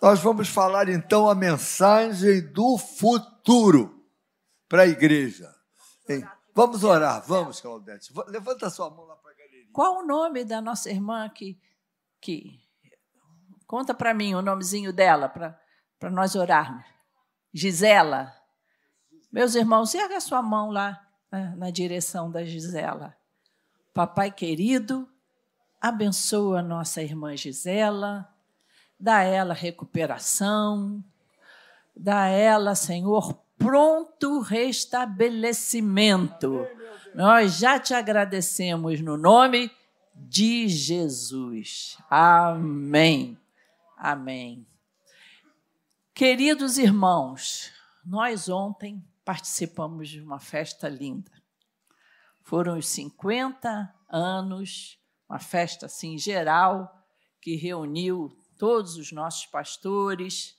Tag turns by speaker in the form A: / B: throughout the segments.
A: Nós vamos falar então a mensagem do futuro para a igreja. Vamos orar, vamos, Claudete. Levanta a sua mão lá para a galeria.
B: Qual o nome da nossa irmã que. que... Conta para mim o nomezinho dela, para nós orarmos. Gisela. Meus irmãos, erga a sua mão lá na, na direção da Gisela. Papai querido, abençoa nossa irmã Gisela, dá a ela recuperação, dá a ela, Senhor, pronto restabelecimento. Nós já te agradecemos no nome de Jesus. Amém. Amém. Queridos irmãos, nós ontem participamos de uma festa linda. Foram os 50 anos, uma festa assim geral, que reuniu todos os nossos pastores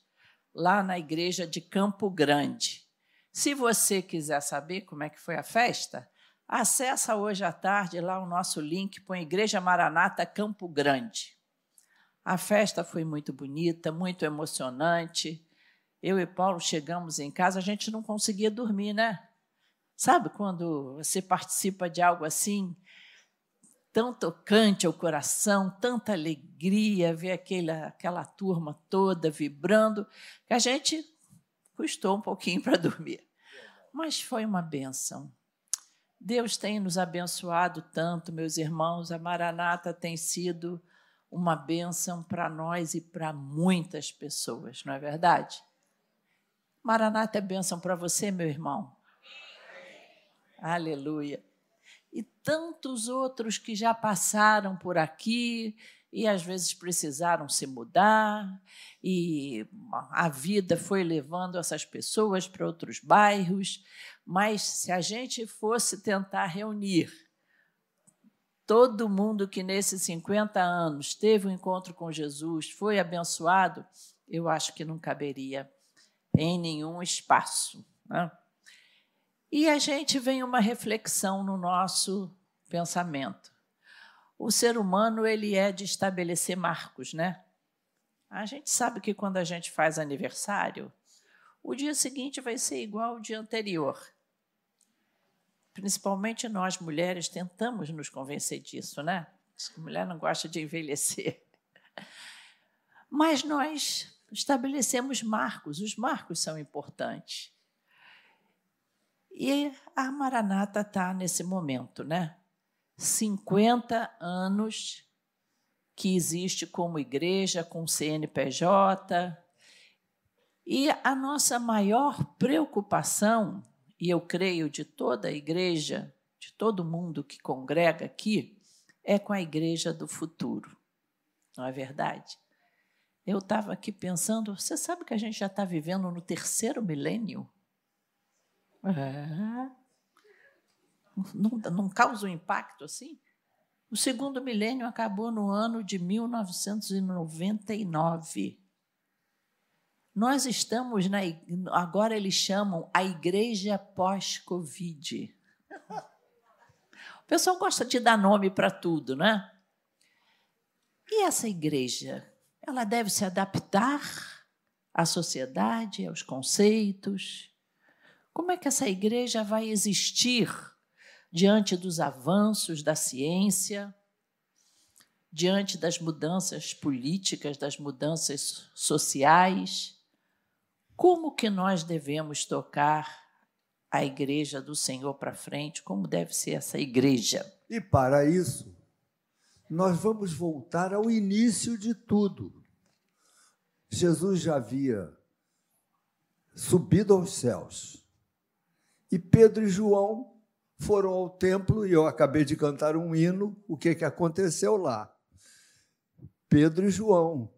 B: lá na igreja de Campo Grande. Se você quiser saber como é que foi a festa, acessa hoje à tarde lá o nosso link, põe Igreja Maranata Campo Grande. A festa foi muito bonita, muito emocionante. Eu e Paulo chegamos em casa, a gente não conseguia dormir, né? Sabe quando você participa de algo assim, tão tocante ao coração, tanta alegria, ver aquela, aquela turma toda vibrando, que a gente custou um pouquinho para dormir. Mas foi uma benção. Deus tem nos abençoado tanto, meus irmãos. A Maranata tem sido uma bênção para nós e para muitas pessoas, não é verdade? Maranata é bênção para você, meu irmão. Aleluia. E tantos outros que já passaram por aqui e às vezes precisaram se mudar, e a vida foi levando essas pessoas para outros bairros. Mas se a gente fosse tentar reunir todo mundo que nesses 50 anos teve um encontro com Jesus, foi abençoado, eu acho que não caberia em nenhum espaço. Né? E a gente vem uma reflexão no nosso pensamento. O ser humano ele é de estabelecer marcos, né? A gente sabe que quando a gente faz aniversário, o dia seguinte vai ser igual ao dia anterior. Principalmente nós mulheres tentamos nos convencer disso, né? A mulher não gosta de envelhecer. Mas nós estabelecemos marcos, os marcos são importantes. E a Maranata está nesse momento, né? 50 anos que existe como igreja, com CNPJ. E a nossa maior preocupação, e eu creio de toda a igreja, de todo mundo que congrega aqui, é com a igreja do futuro. Não é verdade? Eu estava aqui pensando, você sabe que a gente já está vivendo no terceiro milênio? É. Não, não causa um impacto assim? O segundo milênio acabou no ano de 1999. Nós estamos na. Agora eles chamam a igreja pós-Covid. O pessoal gosta de dar nome para tudo, né? E essa igreja? Ela deve se adaptar à sociedade, aos conceitos, como é que essa igreja vai existir diante dos avanços da ciência, diante das mudanças políticas, das mudanças sociais? Como que nós devemos tocar a igreja do Senhor para frente? Como deve ser essa igreja?
A: E para isso, nós vamos voltar ao início de tudo. Jesus já havia subido aos céus e Pedro e João foram ao templo e eu acabei de cantar um hino. O que, que aconteceu lá? Pedro e João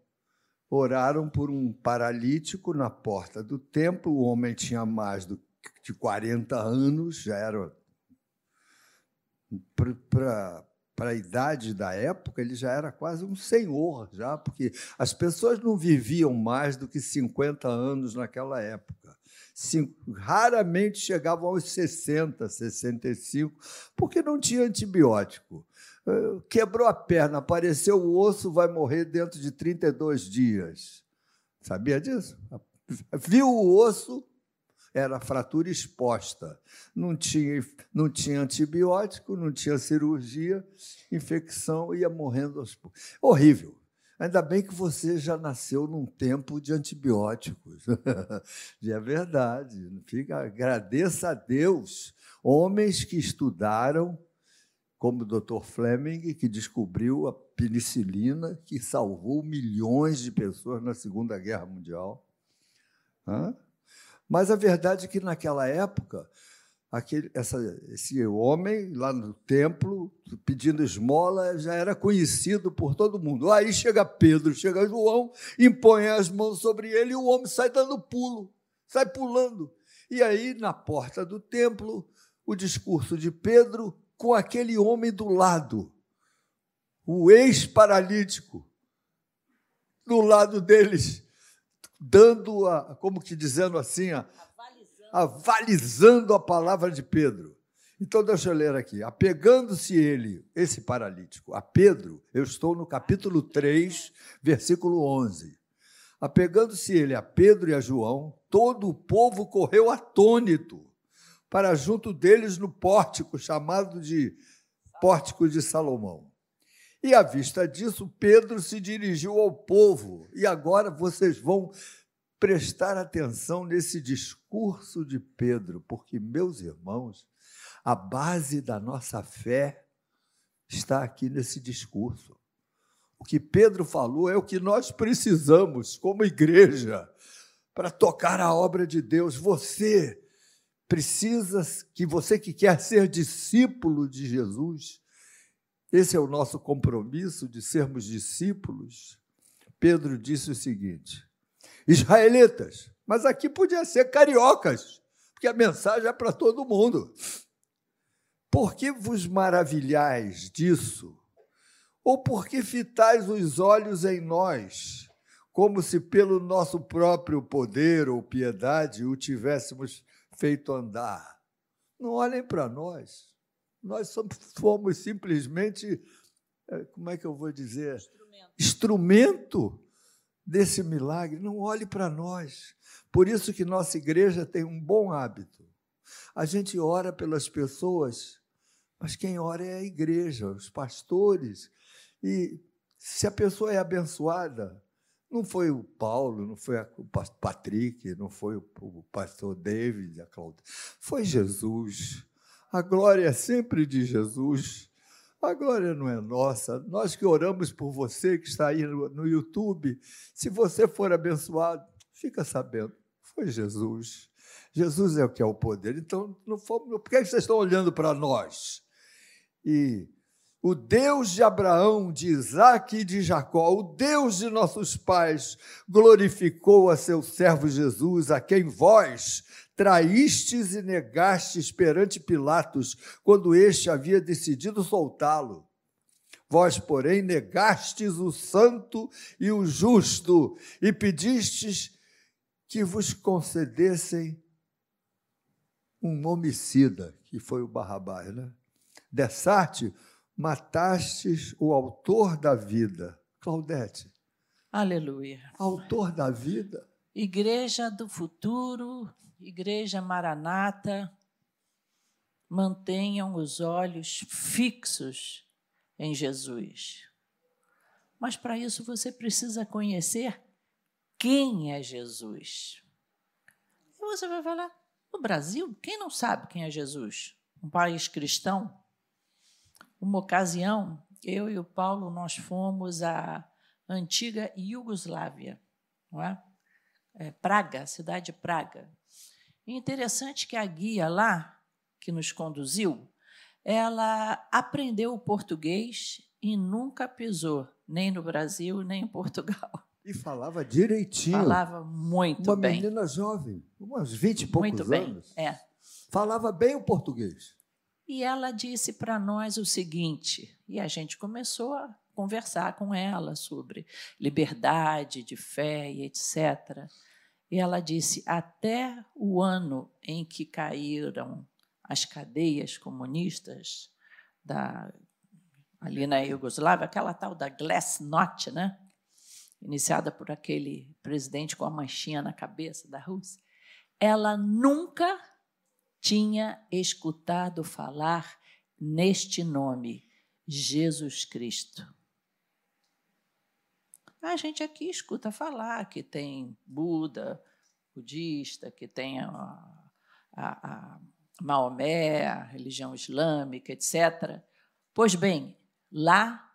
A: oraram por um paralítico na porta do templo. O homem tinha mais de 40 anos, já era para a idade da época, ele já era quase um senhor, já, porque as pessoas não viviam mais do que 50 anos naquela época raramente chegavam aos 60, 65, porque não tinha antibiótico. Eh, quebrou a perna, apareceu o osso, vai morrer dentro de 32 dias. Sabia disso? Viu o osso, era fratura exposta. Não tinha, não tinha antibiótico, não tinha cirurgia, infecção, ia morrendo aos poucos. Horrível. Ainda bem que você já nasceu num tempo de antibióticos. é verdade. Fica, agradeça a Deus. Homens que estudaram, como o Dr. Fleming, que descobriu a penicilina, que salvou milhões de pessoas na Segunda Guerra Mundial. Mas a verdade é que, naquela época, aquele, essa, esse homem lá no templo, pedindo esmola, já era conhecido por todo mundo. Aí chega Pedro, chega João, impõe as mãos sobre ele e o homem sai dando pulo, sai pulando. E aí, na porta do templo, o discurso de Pedro com aquele homem do lado, o ex-paralítico, do lado deles dando a, como que dizendo assim, a, avalizando a palavra de Pedro. Então, deixa eu ler aqui. Apegando-se ele, esse paralítico, a Pedro, eu estou no capítulo 3, versículo 11. Apegando-se ele a Pedro e a João, todo o povo correu atônito para junto deles no pórtico, chamado de Pórtico de Salomão. E à vista disso, Pedro se dirigiu ao povo. E agora vocês vão prestar atenção nesse discurso de Pedro, porque, meus irmãos, a base da nossa fé está aqui nesse discurso. O que Pedro falou é o que nós precisamos como igreja para tocar a obra de Deus. Você precisa, que você que quer ser discípulo de Jesus, esse é o nosso compromisso de sermos discípulos. Pedro disse o seguinte: israelitas, mas aqui podia ser cariocas, porque a mensagem é para todo mundo. Por que vos maravilhais disso? Ou por que fitais os olhos em nós, como se pelo nosso próprio poder ou piedade o tivéssemos feito andar? Não olhem para nós. Nós somos, fomos simplesmente, é, como é que eu vou dizer? Instrumento. Instrumento desse milagre. Não olhe para nós. Por isso que nossa igreja tem um bom hábito. A gente ora pelas pessoas, mas quem ora é a igreja, os pastores. E se a pessoa é abençoada, não foi o Paulo, não foi o Patrick, não foi o pastor David, a Cláudia, foi Jesus. A glória é sempre de Jesus. A glória não é nossa. Nós que oramos por você que está aí no, YouTube, se você for abençoado, fica sabendo, foi Jesus. Jesus é o que é o poder. Então, não for, por que vocês estão olhando para nós? E o Deus de Abraão, de Isaac e de Jacó, o Deus de nossos pais, glorificou a seu servo Jesus, a quem vós traístes e negastes perante Pilatos, quando este havia decidido soltá-lo. Vós, porém, negastes o santo e o justo e pedistes que vos concedessem um homicida, que foi o Barrabás, né? Dessarte, matastes o autor da vida. Claudete.
B: Aleluia.
A: Autor da vida.
B: Igreja do futuro, Igreja Maranata, mantenham os olhos fixos em Jesus. Mas para isso você precisa conhecer quem é Jesus. E você vai falar: no Brasil, quem não sabe quem é Jesus? Um país cristão? Uma ocasião, eu e o Paulo, nós fomos à antiga Iugoslávia, não é? é Praga, cidade de Praga. E interessante que a guia lá, que nos conduziu, ela aprendeu o português e nunca pisou, nem no Brasil, nem em Portugal.
A: E falava direitinho.
B: Falava muito
A: Uma
B: bem.
A: Uma menina jovem, uns 20 e poucos
B: muito bem,
A: anos.
B: É.
A: Falava bem o português.
B: E ela disse para nós o seguinte, e a gente começou a conversar com ela sobre liberdade de fé e etc. E ela disse: até o ano em que caíram as cadeias comunistas da, ali na Iugoslávia, aquela tal da Glasnost, né? iniciada por aquele presidente com a manchinha na cabeça da Rússia, ela nunca tinha escutado falar neste nome, Jesus Cristo. A gente aqui escuta falar que tem Buda, budista, que tem a, a, a Maomé, a religião islâmica, etc. Pois bem, lá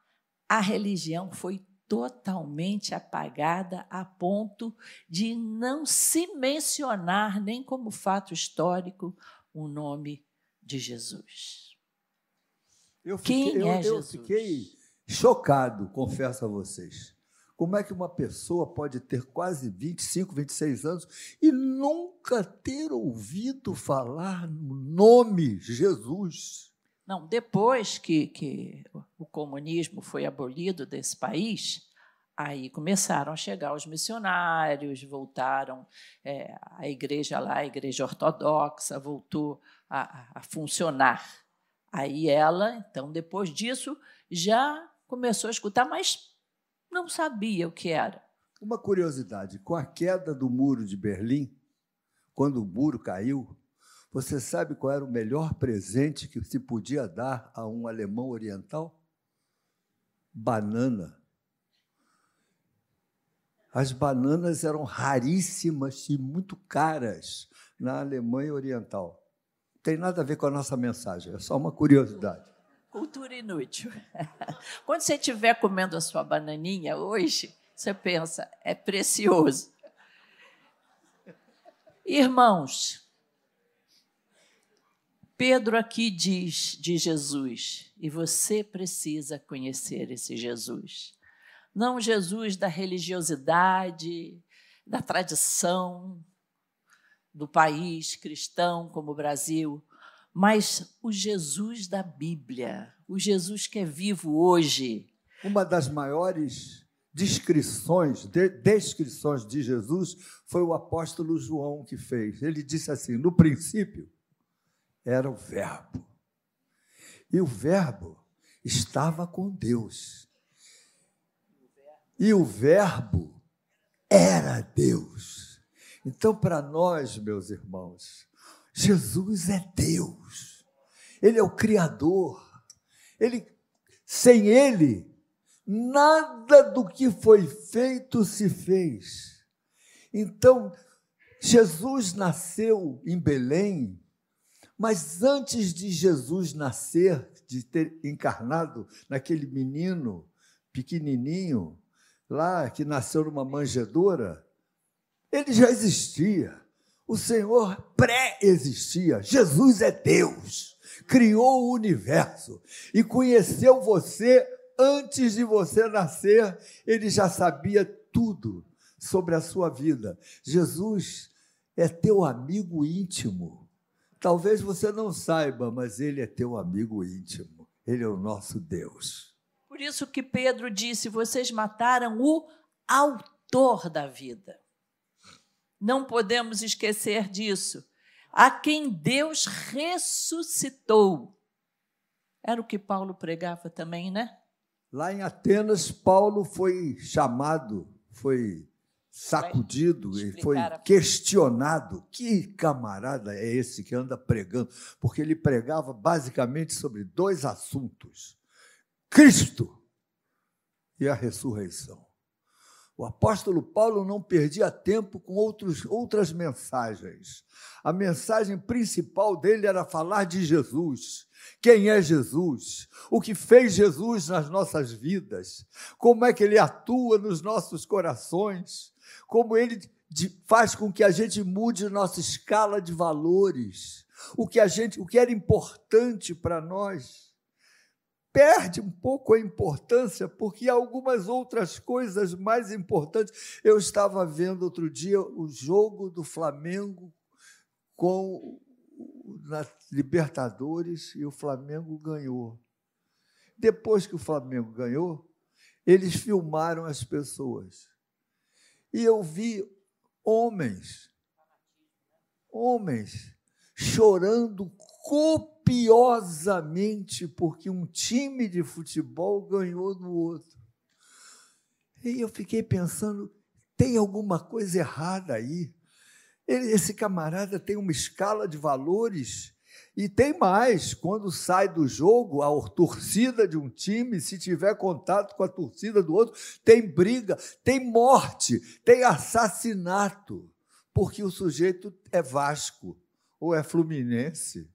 B: a religião foi totalmente apagada a ponto de não se mencionar nem como fato histórico o nome de Jesus.
A: Eu fiquei, Quem é eu, Jesus? Eu fiquei chocado, confesso a vocês. Como é que uma pessoa pode ter quase 25, 26 anos e nunca ter ouvido falar no nome Jesus?
B: Não, depois que, que o comunismo foi abolido desse país, aí começaram a chegar os missionários, voltaram é, a igreja lá, a igreja ortodoxa, voltou a, a funcionar. Aí ela, então, depois disso, já começou a escutar, mas não sabia o que era.
A: Uma curiosidade: com a queda do muro de Berlim, quando o muro caiu, você sabe qual era o melhor presente que se podia dar a um alemão oriental? Banana. As bananas eram raríssimas e muito caras na Alemanha Oriental. Tem nada a ver com a nossa mensagem, é só uma curiosidade.
B: Cultura inútil. Quando você estiver comendo a sua bananinha hoje, você pensa, é precioso. Irmãos, Pedro aqui diz de Jesus, e você precisa conhecer esse Jesus. Não Jesus da religiosidade, da tradição do país cristão como o Brasil, mas o Jesus da Bíblia, o Jesus que é vivo hoje.
A: Uma das maiores descrições, de, descrições de Jesus foi o apóstolo João que fez. Ele disse assim: no princípio era o Verbo. E o Verbo estava com Deus. E o Verbo era Deus. Então, para nós, meus irmãos, Jesus é Deus. Ele é o Criador. Ele, sem Ele, nada do que foi feito se fez. Então, Jesus nasceu em Belém, mas antes de Jesus nascer, de ter encarnado naquele menino pequenininho, lá que nasceu numa manjedoura, ele já existia. O Senhor pré-existia. Jesus é Deus. Criou o universo e conheceu você antes de você nascer. Ele já sabia tudo sobre a sua vida. Jesus é teu amigo íntimo. Talvez você não saiba, mas ele é teu amigo íntimo. Ele é o nosso Deus.
B: Por isso que Pedro disse: vocês mataram o autor da vida. Não podemos esquecer disso. A quem Deus ressuscitou. Era o que Paulo pregava também, né?
A: Lá em Atenas, Paulo foi chamado, foi sacudido e foi questionado. Que camarada é esse que anda pregando? Porque ele pregava basicamente sobre dois assuntos: Cristo e a ressurreição. O apóstolo Paulo não perdia tempo com outros, outras mensagens. A mensagem principal dele era falar de Jesus. Quem é Jesus? O que fez Jesus nas nossas vidas? Como é que ele atua nos nossos corações? Como ele faz com que a gente mude nossa escala de valores? O que a gente, o que era importante para nós? Perde um pouco a importância, porque algumas outras coisas mais importantes. Eu estava vendo outro dia o jogo do Flamengo com na Libertadores e o Flamengo ganhou. Depois que o Flamengo ganhou, eles filmaram as pessoas. E eu vi homens, homens chorando copiosamente porque um time de futebol ganhou do outro. E eu fiquei pensando, tem alguma coisa errada aí? Ele, esse camarada tem uma escala de valores e tem mais, quando sai do jogo, a torcida de um time, se tiver contato com a torcida do outro, tem briga, tem morte, tem assassinato, porque o sujeito é Vasco ou é Fluminense.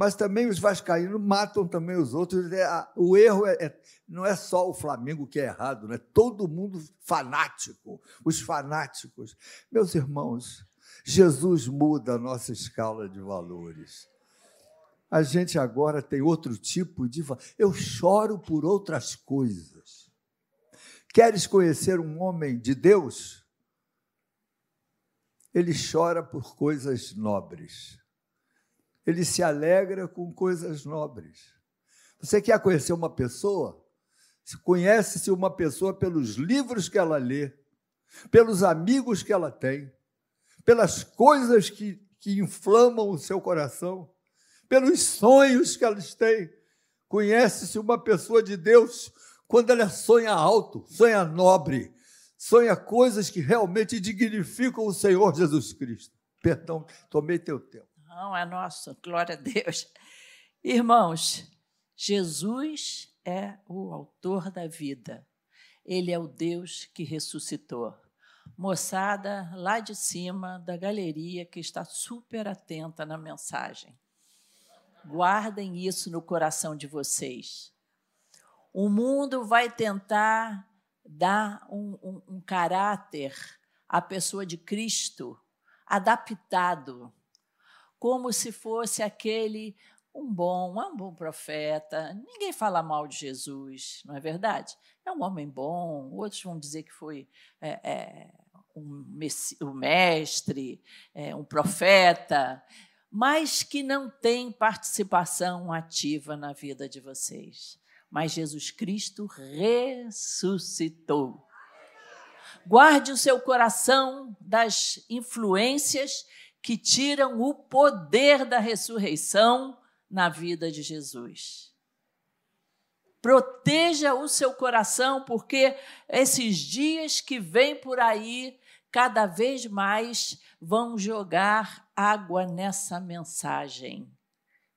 A: Mas também os vascaínos matam também os outros. É, o erro é, é, não é só o Flamengo que é errado, né? todo mundo fanático, os fanáticos. Meus irmãos, Jesus muda a nossa escala de valores. A gente agora tem outro tipo de. Eu choro por outras coisas. Queres conhecer um homem de Deus? Ele chora por coisas nobres. Ele se alegra com coisas nobres. Você quer conhecer uma pessoa? Conhece-se uma pessoa pelos livros que ela lê, pelos amigos que ela tem, pelas coisas que, que inflamam o seu coração pelos sonhos que elas têm. Conhece-se uma pessoa de Deus quando ela sonha alto, sonha nobre, sonha coisas que realmente dignificam o Senhor Jesus Cristo. Perdão, tomei teu tempo.
B: Não, é nosso, glória a Deus. Irmãos, Jesus é o autor da vida. Ele é o Deus que ressuscitou. Moçada lá de cima da galeria que está super atenta na mensagem. Guardem isso no coração de vocês. O mundo vai tentar dar um, um, um caráter à pessoa de Cristo adaptado, como se fosse aquele um bom, um bom profeta. Ninguém fala mal de Jesus, não é verdade? É um homem bom. Outros vão dizer que foi é, é, um, um, mestre, é, um profeta mas que não tem participação ativa na vida de vocês. Mas Jesus Cristo ressuscitou. Guarde o seu coração das influências que tiram o poder da ressurreição na vida de Jesus. Proteja o seu coração, porque esses dias que vêm por aí, cada vez mais vão jogar água nessa mensagem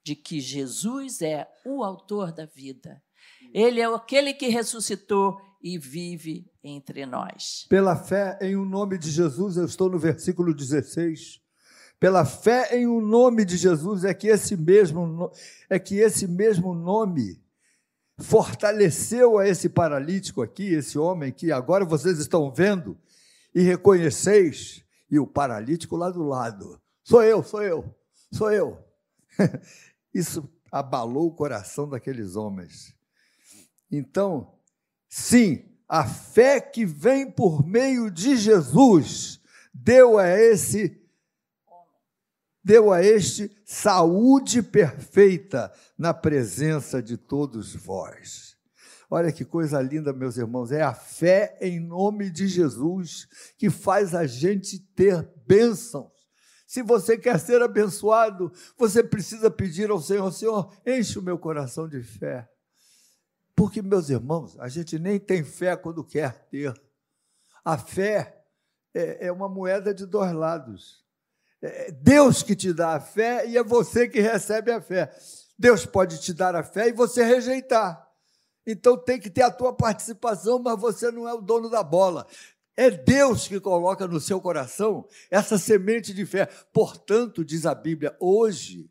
B: de que Jesus é o autor da vida. Ele é aquele que ressuscitou e vive entre nós.
A: Pela fé em o nome de Jesus, eu estou no versículo 16. Pela fé em o nome de Jesus é que esse mesmo é que esse mesmo nome fortaleceu a esse paralítico aqui, esse homem que agora vocês estão vendo e reconheceis e o paralítico lá do lado. Sou eu, sou eu, sou eu. Isso abalou o coração daqueles homens. Então, sim, a fé que vem por meio de Jesus deu a esse deu a este saúde perfeita na presença de todos vós. Olha que coisa linda, meus irmãos. É a fé em nome de Jesus que faz a gente ter bênçãos. Se você quer ser abençoado, você precisa pedir ao Senhor: Senhor, enche o meu coração de fé. Porque, meus irmãos, a gente nem tem fé quando quer ter. A fé é, é uma moeda de dois lados. É Deus que te dá a fé e é você que recebe a fé. Deus pode te dar a fé e você rejeitar. Então tem que ter a tua participação, mas você não é o dono da bola. É Deus que coloca no seu coração essa semente de fé. Portanto, diz a Bíblia, hoje,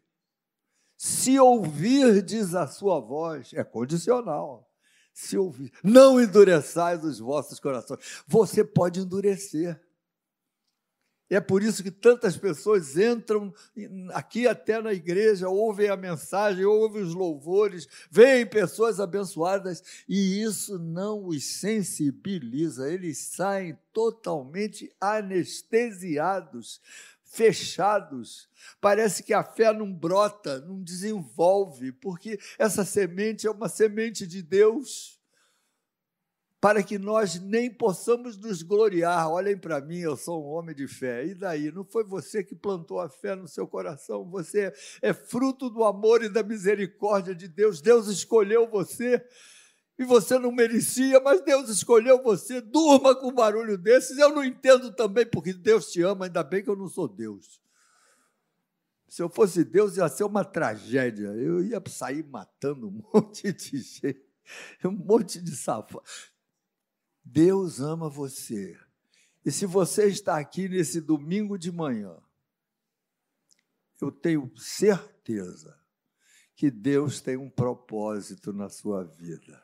A: se ouvirdes a sua voz, é condicional. Se ouvir, não endureçais os vossos corações. Você pode endurecer. É por isso que tantas pessoas entram aqui até na igreja, ouvem a mensagem, ouvem os louvores, veem pessoas abençoadas e isso não os sensibiliza, eles saem totalmente anestesiados, fechados. Parece que a fé não brota, não desenvolve, porque essa semente é uma semente de Deus para que nós nem possamos nos gloriar. Olhem para mim, eu sou um homem de fé. E daí? Não foi você que plantou a fé no seu coração, você é fruto do amor e da misericórdia de Deus. Deus escolheu você. e você não merecia, mas Deus escolheu você. Durma com um barulho desses. Eu não entendo também porque Deus te ama, ainda bem que eu não sou Deus. Se eu fosse Deus, ia ser uma tragédia. Eu ia sair matando um monte de gente, um monte de safado. Deus ama você. E se você está aqui nesse domingo de manhã, eu tenho certeza que Deus tem um propósito na sua vida.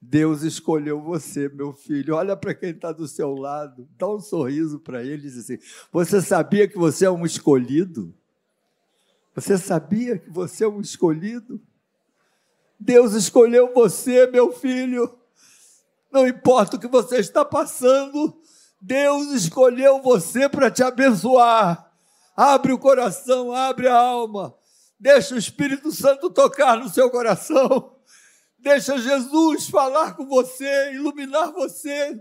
A: Deus escolheu você, meu filho. Olha para quem está do seu lado, dá um sorriso para ele e diz assim: Você sabia que você é um escolhido? Você sabia que você é um escolhido? Deus escolheu você, meu filho. Não importa o que você está passando, Deus escolheu você para te abençoar. Abre o coração, abre a alma. Deixa o Espírito Santo tocar no seu coração. Deixa Jesus falar com você, iluminar você.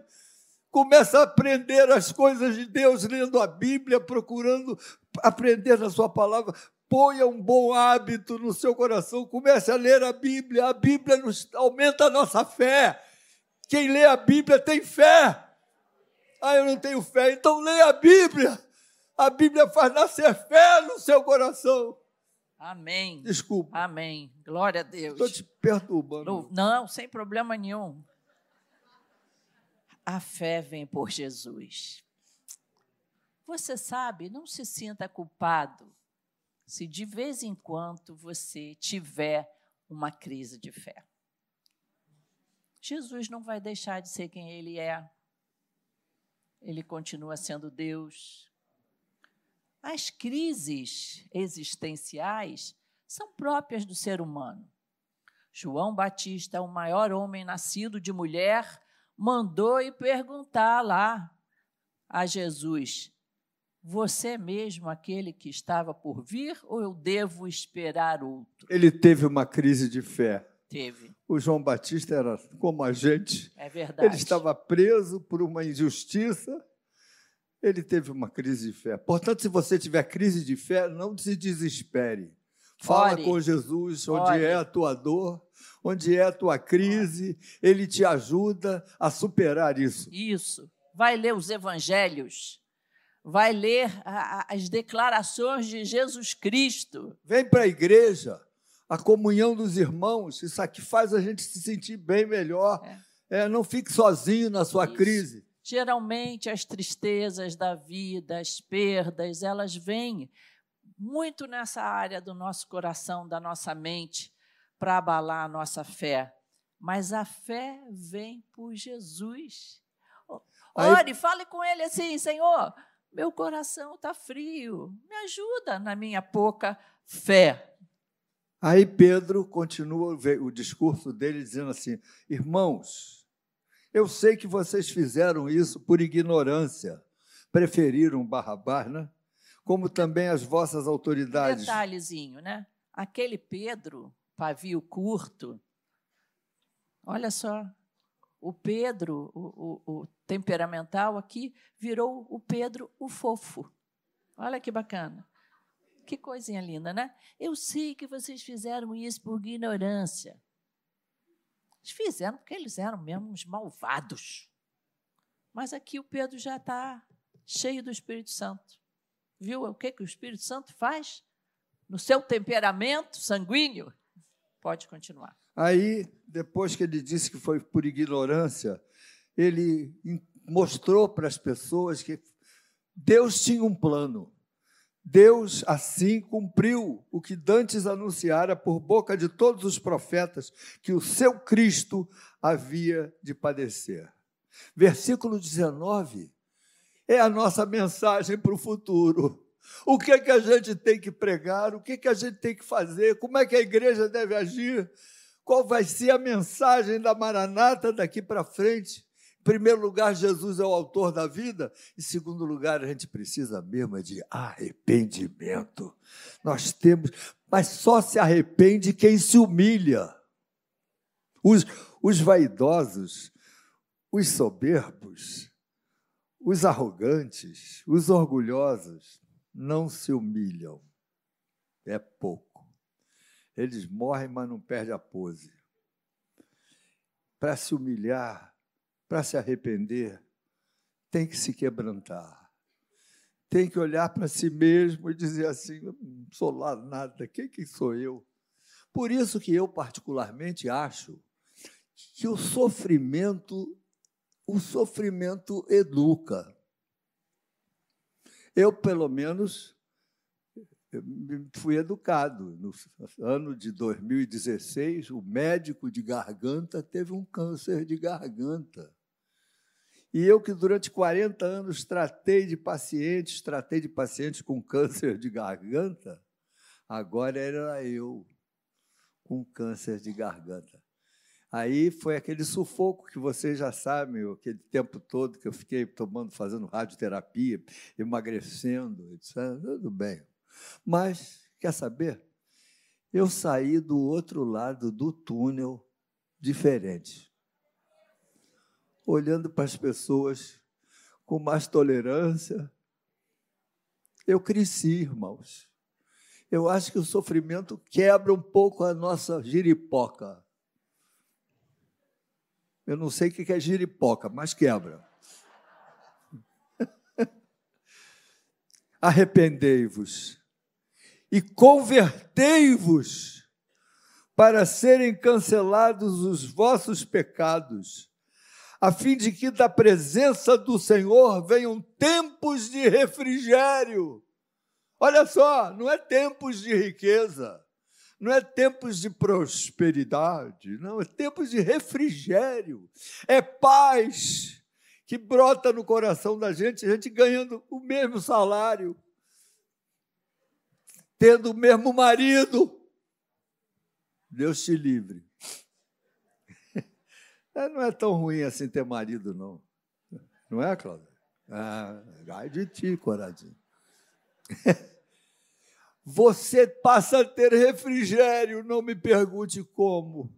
A: Começa a aprender as coisas de Deus lendo a Bíblia, procurando aprender na sua palavra. Ponha um bom hábito no seu coração. Comece a ler a Bíblia. A Bíblia nos aumenta a nossa fé. Quem lê a Bíblia tem fé. Ah, eu não tenho fé. Então leia a Bíblia. A Bíblia faz nascer fé no seu coração.
B: Amém.
A: Desculpa.
B: Amém. Glória a Deus.
A: Estou te perturbando.
B: Não, sem problema nenhum. A fé vem por Jesus. Você sabe, não se sinta culpado se de vez em quando você tiver uma crise de fé. Jesus não vai deixar de ser quem ele é. Ele continua sendo Deus. As crises existenciais são próprias do ser humano. João Batista, o maior homem nascido de mulher, mandou e perguntar lá a Jesus: Você mesmo aquele que estava por vir ou eu devo esperar outro?
A: Ele teve uma crise de fé.
B: Teve.
A: O João Batista era como a gente.
B: É verdade.
A: Ele estava preso por uma injustiça ele teve uma crise de fé. Portanto, se você tiver crise de fé, não se desespere. Fala Ore. com Jesus onde Ore. é a tua dor, onde é a tua crise, ele te ajuda a superar isso.
B: Isso. Vai ler os evangelhos, vai ler as declarações de Jesus Cristo.
A: Vem para a igreja, a comunhão dos irmãos, isso aqui faz a gente se sentir bem melhor. É. É, não fique sozinho na sua isso. crise.
B: Geralmente as tristezas da vida, as perdas, elas vêm muito nessa área do nosso coração, da nossa mente, para abalar a nossa fé. Mas a fé vem por Jesus. Ore, Aí... fale com ele assim: Senhor, meu coração está frio, me ajuda na minha pouca fé.
A: Aí Pedro continua o discurso dele dizendo assim: Irmãos, eu sei que vocês fizeram isso por ignorância, preferiram Barrabás, né? Como também as vossas autoridades.
B: Detalhezinho, né? Aquele Pedro, pavio curto, olha só, o Pedro, o, o, o temperamental aqui, virou o Pedro o fofo. Olha que bacana. Que coisinha linda, né? Eu sei que vocês fizeram isso por ignorância. Eles fizeram porque eles eram mesmo uns malvados. Mas aqui o Pedro já está cheio do Espírito Santo. Viu o que, que o Espírito Santo faz? No seu temperamento sanguíneo? Pode continuar.
A: Aí, depois que ele disse que foi por ignorância, ele mostrou para as pessoas que Deus tinha um plano. Deus assim cumpriu o que dantes anunciara por boca de todos os profetas que o seu Cristo havia de padecer. Versículo 19 é a nossa mensagem para o futuro. O que é que a gente tem que pregar? O que é que a gente tem que fazer? Como é que a igreja deve agir? Qual vai ser a mensagem da Maranata daqui para frente? Em primeiro lugar, Jesus é o autor da vida. Em segundo lugar, a gente precisa mesmo de arrependimento. Nós temos, mas só se arrepende quem se humilha. Os, os vaidosos, os soberbos, os arrogantes, os orgulhosos não se humilham. É pouco. Eles morrem, mas não perdem a pose. para se humilhar, para se arrepender, tem que se quebrantar. Tem que olhar para si mesmo e dizer assim: não sou lá nada, quem que sou eu? Por isso que eu particularmente acho que o sofrimento, o sofrimento educa. Eu, pelo menos, fui educado. No ano de 2016, o médico de garganta teve um câncer de garganta. E eu, que durante 40 anos tratei de pacientes, tratei de pacientes com câncer de garganta, agora era eu com câncer de garganta. Aí foi aquele sufoco que vocês já sabem, aquele tempo todo que eu fiquei tomando, fazendo radioterapia, emagrecendo, etc. Tudo bem. Mas, quer saber? Eu saí do outro lado do túnel diferente. Olhando para as pessoas com mais tolerância. Eu cresci, irmãos. Eu acho que o sofrimento quebra um pouco a nossa giripoca. Eu não sei o que é giripoca, mas quebra. Arrependei-vos e convertei-vos para serem cancelados os vossos pecados, a fim de que da presença do Senhor venham tempos de refrigério. Olha só, não é tempos de riqueza, não é tempos de prosperidade, não, é tempos de refrigério, é paz que brota no coração da gente, a gente ganhando o mesmo salário, tendo o mesmo marido. Deus te livre. É, não é tão ruim assim ter marido, não. Não é, Cláudia? Ah, ai de ti, coradinho. Você passa a ter refrigério, não me pergunte como.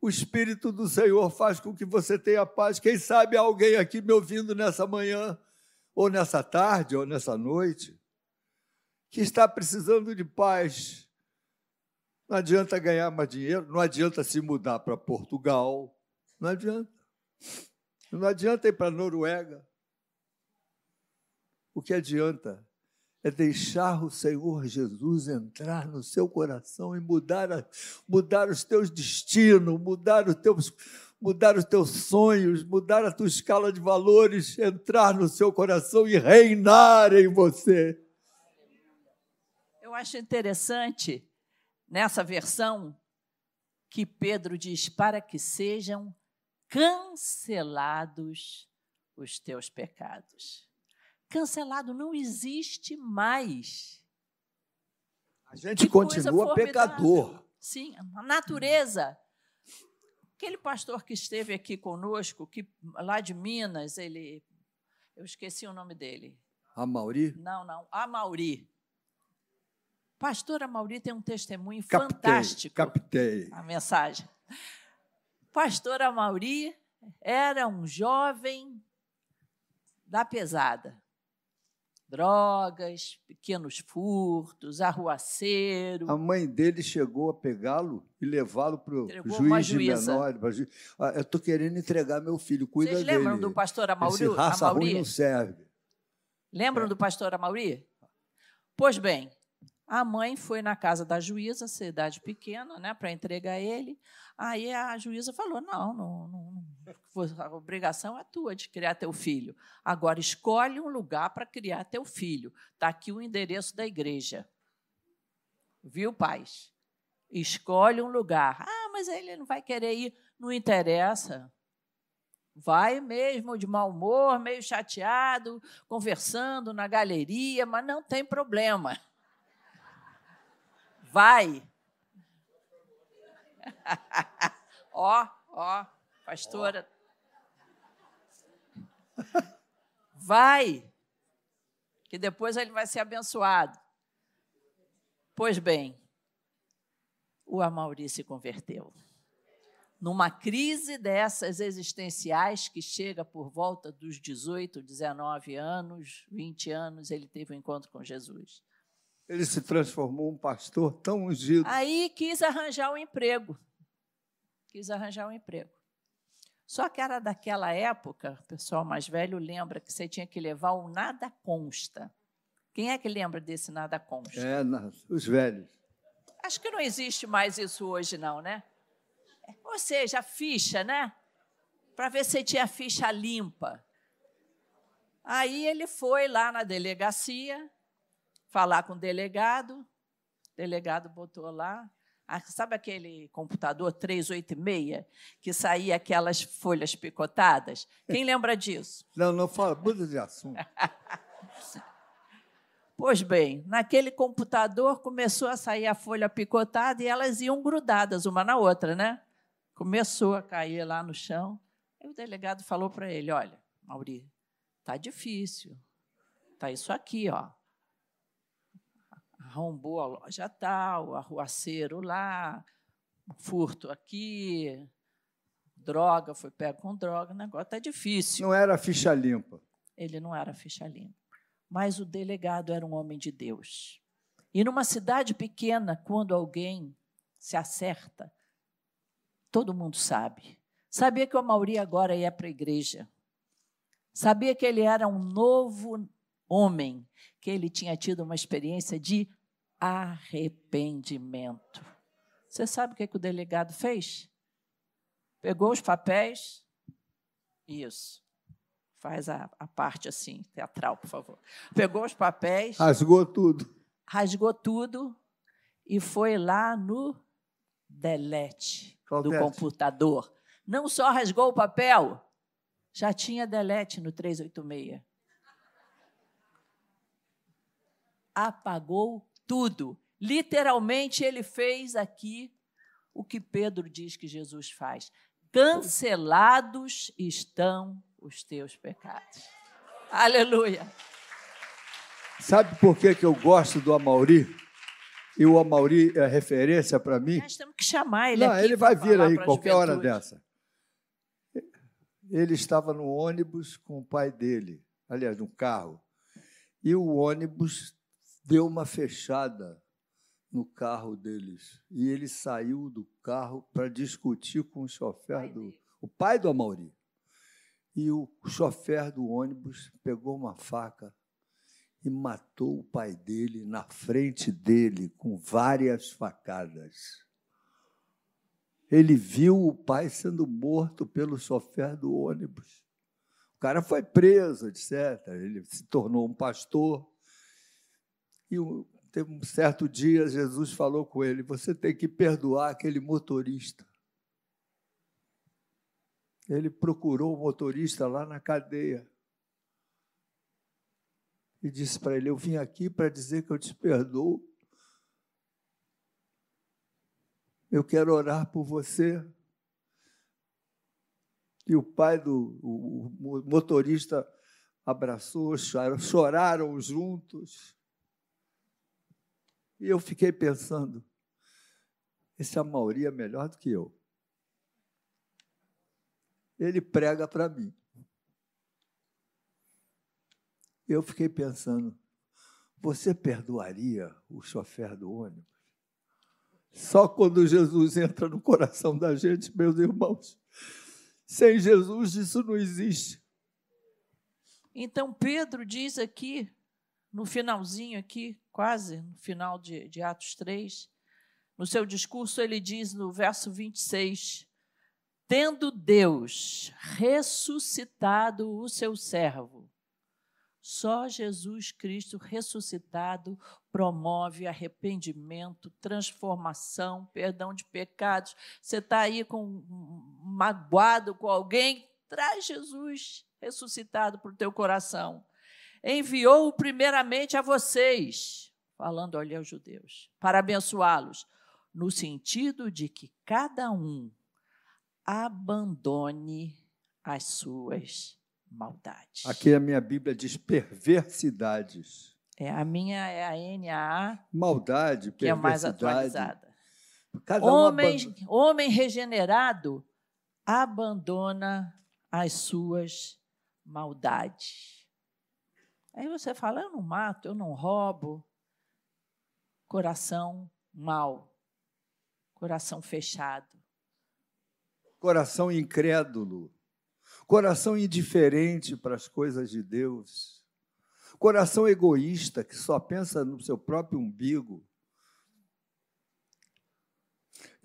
A: O Espírito do Senhor faz com que você tenha paz. Quem sabe alguém aqui me ouvindo nessa manhã, ou nessa tarde, ou nessa noite, que está precisando de paz. Não adianta ganhar mais dinheiro, não adianta se mudar para Portugal, não adianta. Não adianta ir para a Noruega. O que adianta é deixar o Senhor Jesus entrar no seu coração e mudar, a, mudar os teus destinos, mudar os teus, mudar os teus sonhos, mudar a tua escala de valores, entrar no seu coração e reinar em você.
B: Eu acho interessante nessa versão que Pedro diz: para que sejam cancelados os teus pecados. Cancelado não existe mais.
A: A gente que continua pecador.
B: Sim, a natureza. Aquele pastor que esteve aqui conosco, que lá de Minas, ele. Eu esqueci o nome dele.
A: A Mauri?
B: Não, não. A Mauri. Pastora Mauri tem um testemunho captei, fantástico.
A: Captei.
B: A mensagem. Pastora Mauri era um jovem da pesada. Drogas, pequenos furtos, arruaceiro.
A: A mãe dele chegou a pegá-lo e levá-lo para o juiz de menor. Ah, eu estou querendo entregar meu filho, cuida
B: Vocês
A: dele.
B: lembram do pastor Amauri?
A: Esse raça Amauri? ruim não serve.
B: Lembram é. do pastor Amauri? Pois bem, a mãe foi na casa da juíza, cidade pequena, né, para entregar ele. Aí a juíza falou: não, não, não, a obrigação é tua de criar teu filho. Agora escolhe um lugar para criar teu filho. Está aqui o endereço da igreja. Viu, pais? Escolhe um lugar. Ah, mas ele não vai querer ir. Não interessa. Vai mesmo de mau humor, meio chateado, conversando na galeria, mas não tem problema vai. ó, ó, pastora. Vai, que depois ele vai ser abençoado. Pois bem, o Amauri se converteu. Numa crise dessas existenciais que chega por volta dos 18, 19 anos, 20 anos, ele teve um encontro com Jesus.
A: Ele se transformou um pastor tão ungido.
B: Aí quis arranjar um emprego. Quis arranjar um emprego. Só que era daquela época, o pessoal mais velho lembra que você tinha que levar o nada consta. Quem é que lembra desse nada consta?
A: É, os velhos.
B: Acho que não existe mais isso hoje, não, né? Ou seja, a ficha, né? Para ver se tinha a ficha limpa. Aí ele foi lá na delegacia falar com o delegado. O delegado botou lá. Sabe aquele computador 386 que saía aquelas folhas picotadas? Quem lembra disso?
A: Não, não fala, muda de assunto.
B: Pois bem, naquele computador começou a sair a folha picotada e elas iam grudadas uma na outra, né? Começou a cair lá no chão. Aí o delegado falou para ele: Olha, Mauri, tá difícil. Tá isso aqui, ó. Arrombou a loja tal, arruaceiro lá, furto aqui, droga, foi pego com droga, o negócio tá difícil.
A: Não era ficha limpa.
B: Ele não era ficha limpa mas o delegado era um homem de Deus. E numa cidade pequena, quando alguém se acerta, todo mundo sabe. Sabia que o Mauri agora ia para a igreja. Sabia que ele era um novo homem, que ele tinha tido uma experiência de arrependimento. Você sabe o que, que o delegado fez? Pegou os papéis, isso, Faz a, a parte assim, teatral, por favor. Pegou os papéis.
A: Rasgou tudo.
B: Rasgou tudo e foi lá no delete Qual do delete? computador. Não só rasgou o papel, já tinha delete no 386. Apagou tudo. Literalmente, ele fez aqui o que Pedro diz que Jesus faz. Cancelados estão os teus pecados. Aleluia.
A: Sabe por que, que eu gosto do Amauri? E o Amauri é referência para mim?
B: Nós temos que chamar ele
A: Não, ele vai vir aí qualquer hora dessa. Ele estava no ônibus com o pai dele, aliás, no carro. E o ônibus deu uma fechada no carro deles. E ele saiu do carro para discutir com o chofer do. O pai do Amauri. E o chofer do ônibus pegou uma faca e matou o pai dele na frente dele com várias facadas. Ele viu o pai sendo morto pelo chofer do ônibus. O cara foi preso, etc. Ele se tornou um pastor. E um certo dia, Jesus falou com ele: Você tem que perdoar aquele motorista. Ele procurou o motorista lá na cadeia e disse para ele: Eu vim aqui para dizer que eu te perdoo. Eu quero orar por você. E o pai do o motorista abraçou, choraram juntos. E eu fiquei pensando: esse Amauri é melhor do que eu ele prega para mim. Eu fiquei pensando, você perdoaria o chofer do ônibus? Só quando Jesus entra no coração da gente, meus irmãos. Sem Jesus, isso não existe.
B: Então, Pedro diz aqui, no finalzinho aqui, quase no final de, de Atos 3, no seu discurso, ele diz no verso 26, tendo Deus ressuscitado o seu servo. Só Jesus Cristo ressuscitado promove arrependimento, transformação, perdão de pecados. Você está aí com magoado com alguém, traz Jesus ressuscitado para o teu coração. Enviou-o primeiramente a vocês, falando ali aos judeus, para abençoá-los, no sentido de que cada um abandone as suas maldades.
A: Aqui a minha Bíblia diz perversidades.
B: É, a minha é a NAA.
A: Maldade,
B: que é mais atualizada. Cada homem, um homem regenerado abandona as suas maldades. Aí você fala: eu não mato, eu não roubo. Coração mau, coração fechado
A: coração incrédulo. coração indiferente para as coisas de Deus, coração egoísta que só pensa no seu próprio umbigo.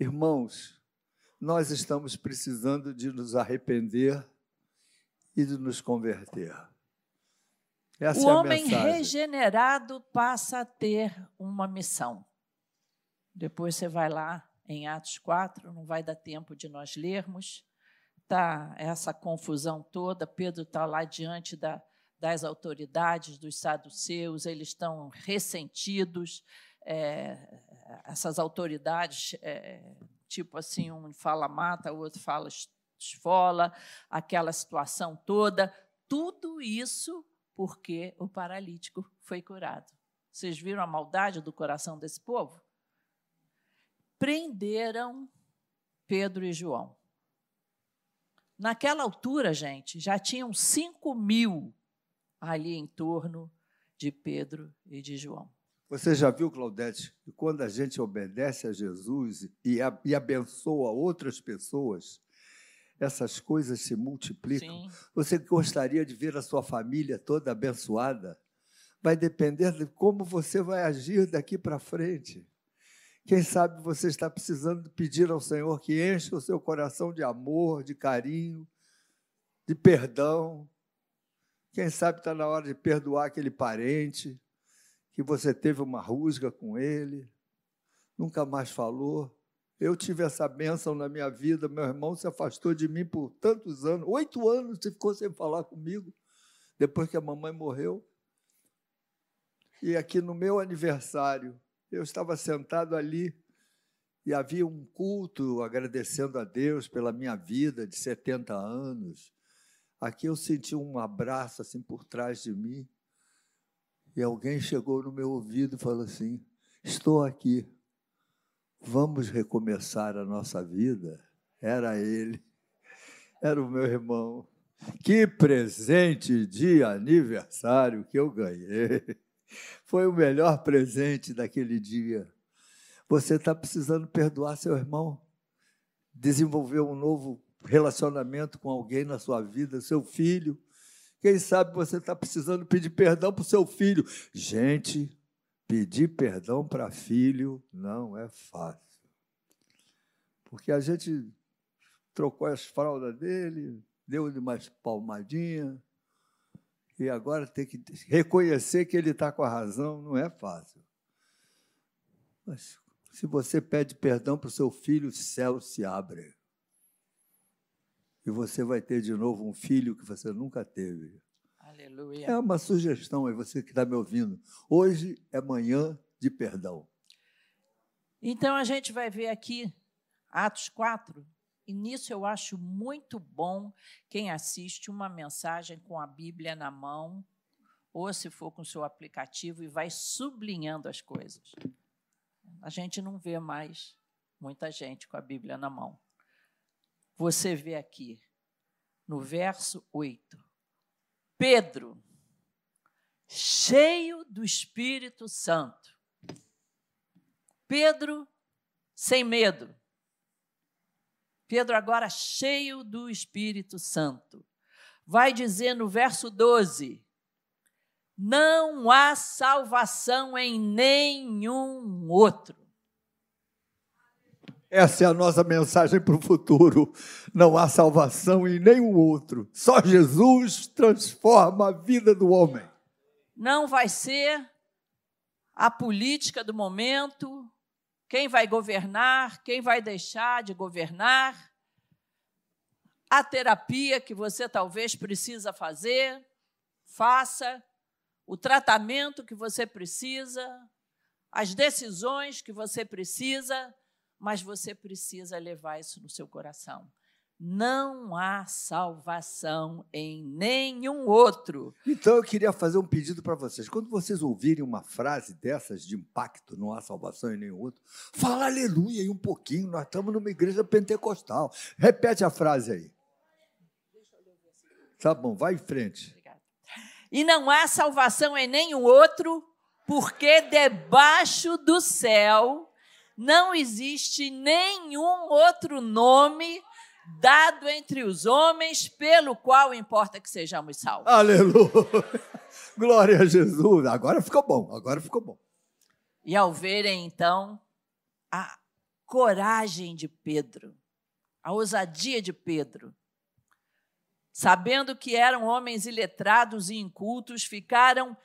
A: Irmãos, nós estamos precisando de nos arrepender e de nos converter.
B: Essa o é homem regenerado passa a ter uma missão. Depois você vai lá em Atos 4, não vai dar tempo de nós lermos. Tá essa confusão toda, Pedro está lá diante da, das autoridades dos saduceus, eles estão ressentidos. É, essas autoridades, é, tipo assim, um fala mata, o outro fala esfola, aquela situação toda, tudo isso porque o paralítico foi curado. Vocês viram a maldade do coração desse povo? Prenderam Pedro e João. Naquela altura, gente, já tinham 5 mil ali em torno de Pedro e de João.
A: Você já viu, Claudete, que quando a gente obedece a Jesus e, e abençoa outras pessoas, essas coisas se multiplicam. Sim. Você gostaria de ver a sua família toda abençoada? Vai depender de como você vai agir daqui para frente. Quem sabe você está precisando pedir ao Senhor que encha o seu coração de amor, de carinho, de perdão. Quem sabe está na hora de perdoar aquele parente que você teve uma rusga com ele, nunca mais falou. Eu tive essa bênção na minha vida. Meu irmão se afastou de mim por tantos anos. Oito anos você ficou sem falar comigo, depois que a mamãe morreu. E aqui no meu aniversário, eu estava sentado ali e havia um culto agradecendo a Deus pela minha vida de 70 anos. Aqui eu senti um abraço assim por trás de mim. E alguém chegou no meu ouvido e falou assim: Estou aqui vamos recomeçar a nossa vida, era ele, era o meu irmão. Que presente de aniversário que eu ganhei! Foi o melhor presente daquele dia. Você está precisando perdoar seu irmão, desenvolver um novo relacionamento com alguém na sua vida, seu filho. Quem sabe você está precisando pedir perdão para o seu filho. Gente, Pedir perdão para filho não é fácil. Porque a gente trocou as fraldas dele, deu-lhe mais palmadinha, e agora tem que reconhecer que ele está com a razão não é fácil. Mas se você pede perdão para o seu filho, o céu se abre. E você vai ter de novo um filho que você nunca teve. Aleluia. É uma sugestão aí, você que está me ouvindo. Hoje é manhã de perdão.
B: Então a gente vai ver aqui Atos 4, e nisso eu acho muito bom quem assiste uma mensagem com a Bíblia na mão, ou se for com o seu aplicativo e vai sublinhando as coisas. A gente não vê mais muita gente com a Bíblia na mão. Você vê aqui, no verso 8. Pedro, cheio do Espírito Santo. Pedro, sem medo. Pedro, agora cheio do Espírito Santo. Vai dizer no verso 12: Não há salvação em nenhum outro.
A: Essa é a nossa mensagem para o futuro. Não há salvação em nenhum outro. Só Jesus transforma a vida do homem.
B: Não vai ser a política do momento, quem vai governar, quem vai deixar de governar, a terapia que você talvez precisa fazer, faça, o tratamento que você precisa, as decisões que você precisa mas você precisa levar isso no seu coração. Não há salvação em nenhum outro.
A: Então eu queria fazer um pedido para vocês. Quando vocês ouvirem uma frase dessas de impacto, não há salvação em nenhum outro, fala aleluia aí um pouquinho. Nós estamos numa igreja pentecostal. Repete a frase aí. Tá bom, vai em frente. Obrigada.
B: E não há salvação em nenhum outro, porque debaixo do céu não existe nenhum outro nome dado entre os homens, pelo qual importa que sejamos salvos.
A: Aleluia! Glória a Jesus! Agora ficou bom, agora ficou bom.
B: E ao verem então a coragem de Pedro, a ousadia de Pedro, sabendo que eram homens iletrados e incultos, ficaram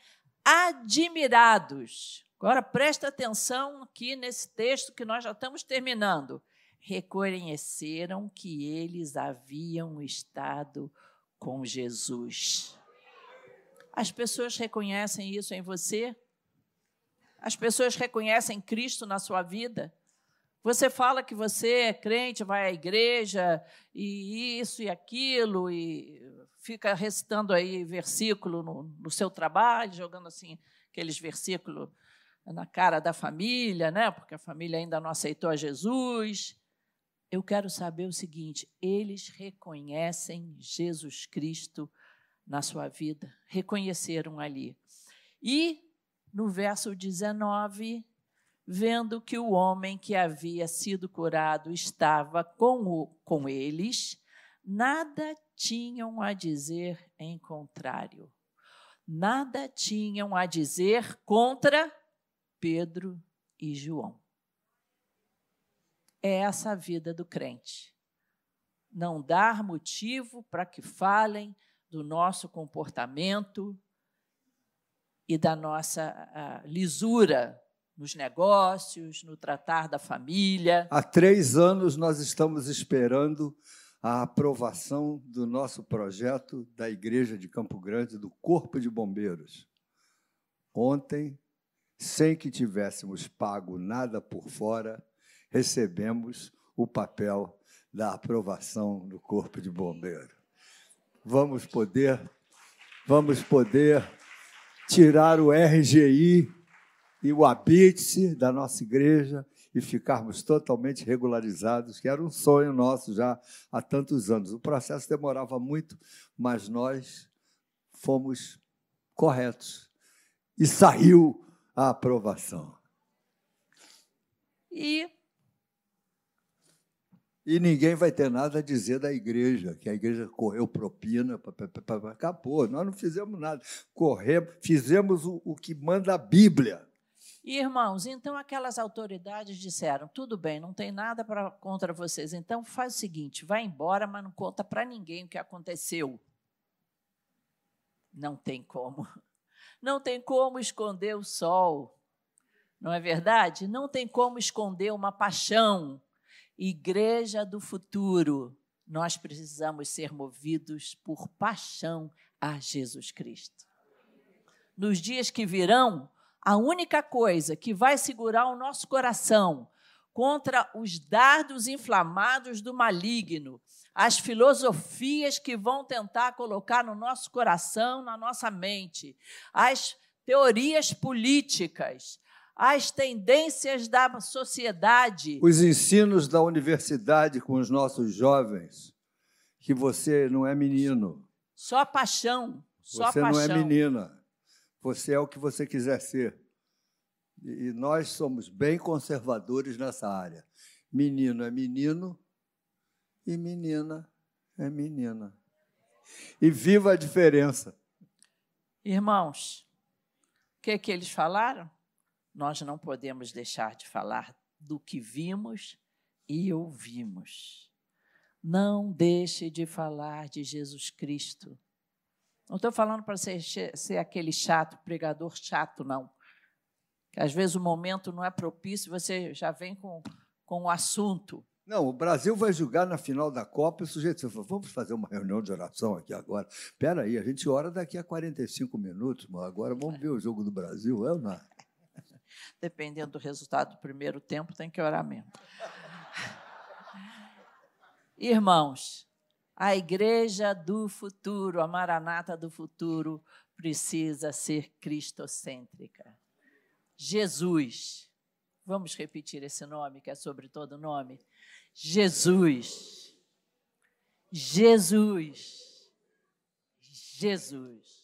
B: admirados. Agora presta atenção aqui nesse texto que nós já estamos terminando. Reconheceram que eles haviam estado com Jesus. As pessoas reconhecem isso em você? As pessoas reconhecem Cristo na sua vida? Você fala que você é crente, vai à igreja, e isso e aquilo, e fica recitando aí versículo no, no seu trabalho, jogando assim aqueles versículos na cara da família, né? porque a família ainda não aceitou a Jesus. Eu quero saber o seguinte: eles reconhecem Jesus Cristo na sua vida, reconheceram ali. E no verso 19, vendo que o homem que havia sido curado estava com, o, com eles, nada tinham a dizer em contrário. Nada tinham a dizer contra Pedro e João. É essa a vida do crente. Não dar motivo para que falem do nosso comportamento e da nossa lisura nos negócios, no tratar da família.
A: Há três anos nós estamos esperando a aprovação do nosso projeto da Igreja de Campo Grande, do Corpo de Bombeiros. Ontem, sem que tivéssemos pago nada por fora, recebemos o papel da aprovação do Corpo de Bombeiros. Vamos poder, vamos poder tirar o RGI e o habite da nossa igreja e ficarmos totalmente regularizados, que era um sonho nosso já há tantos anos. O processo demorava muito, mas nós fomos corretos e saiu a aprovação.
B: E
A: e ninguém vai ter nada a dizer da igreja, que a igreja correu propina, acabou. Nós não fizemos nada. Corremos, fizemos o, o que manda a Bíblia.
B: Irmãos, então aquelas autoridades disseram: tudo bem, não tem nada pra, contra vocês, então faz o seguinte: vai embora, mas não conta para ninguém o que aconteceu. Não tem como. Não tem como esconder o sol, não é verdade? Não tem como esconder uma paixão. Igreja do futuro, nós precisamos ser movidos por paixão a Jesus Cristo. Nos dias que virão, a única coisa que vai segurar o nosso coração contra os dardos inflamados do maligno, as filosofias que vão tentar colocar no nosso coração, na nossa mente, as teorias políticas, as tendências da sociedade,
A: os ensinos da universidade com os nossos jovens, que você não é menino.
B: Só paixão, só
A: você
B: paixão.
A: não é menina. Você é o que você quiser ser. E nós somos bem conservadores nessa área. Menino é menino e menina é menina. E viva a diferença.
B: Irmãos, o que, que eles falaram? Nós não podemos deixar de falar do que vimos e ouvimos. Não deixe de falar de Jesus Cristo. Não estou falando para ser, ser aquele chato, pregador chato, não. Que às vezes o momento não é propício, você já vem com, com o assunto.
A: Não, o Brasil vai jogar na final da Copa e o sujeito falou, vamos fazer uma reunião de oração aqui agora. Espera aí, a gente ora daqui a 45 minutos, mas agora vamos ver o jogo do Brasil, é ou não?
B: Dependendo do resultado do primeiro tempo, tem que orar mesmo. Irmãos, a igreja do futuro, a maranata do futuro, precisa ser cristocêntrica. Jesus. Vamos repetir esse nome, que é sobre todo nome? Jesus. Jesus. Jesus.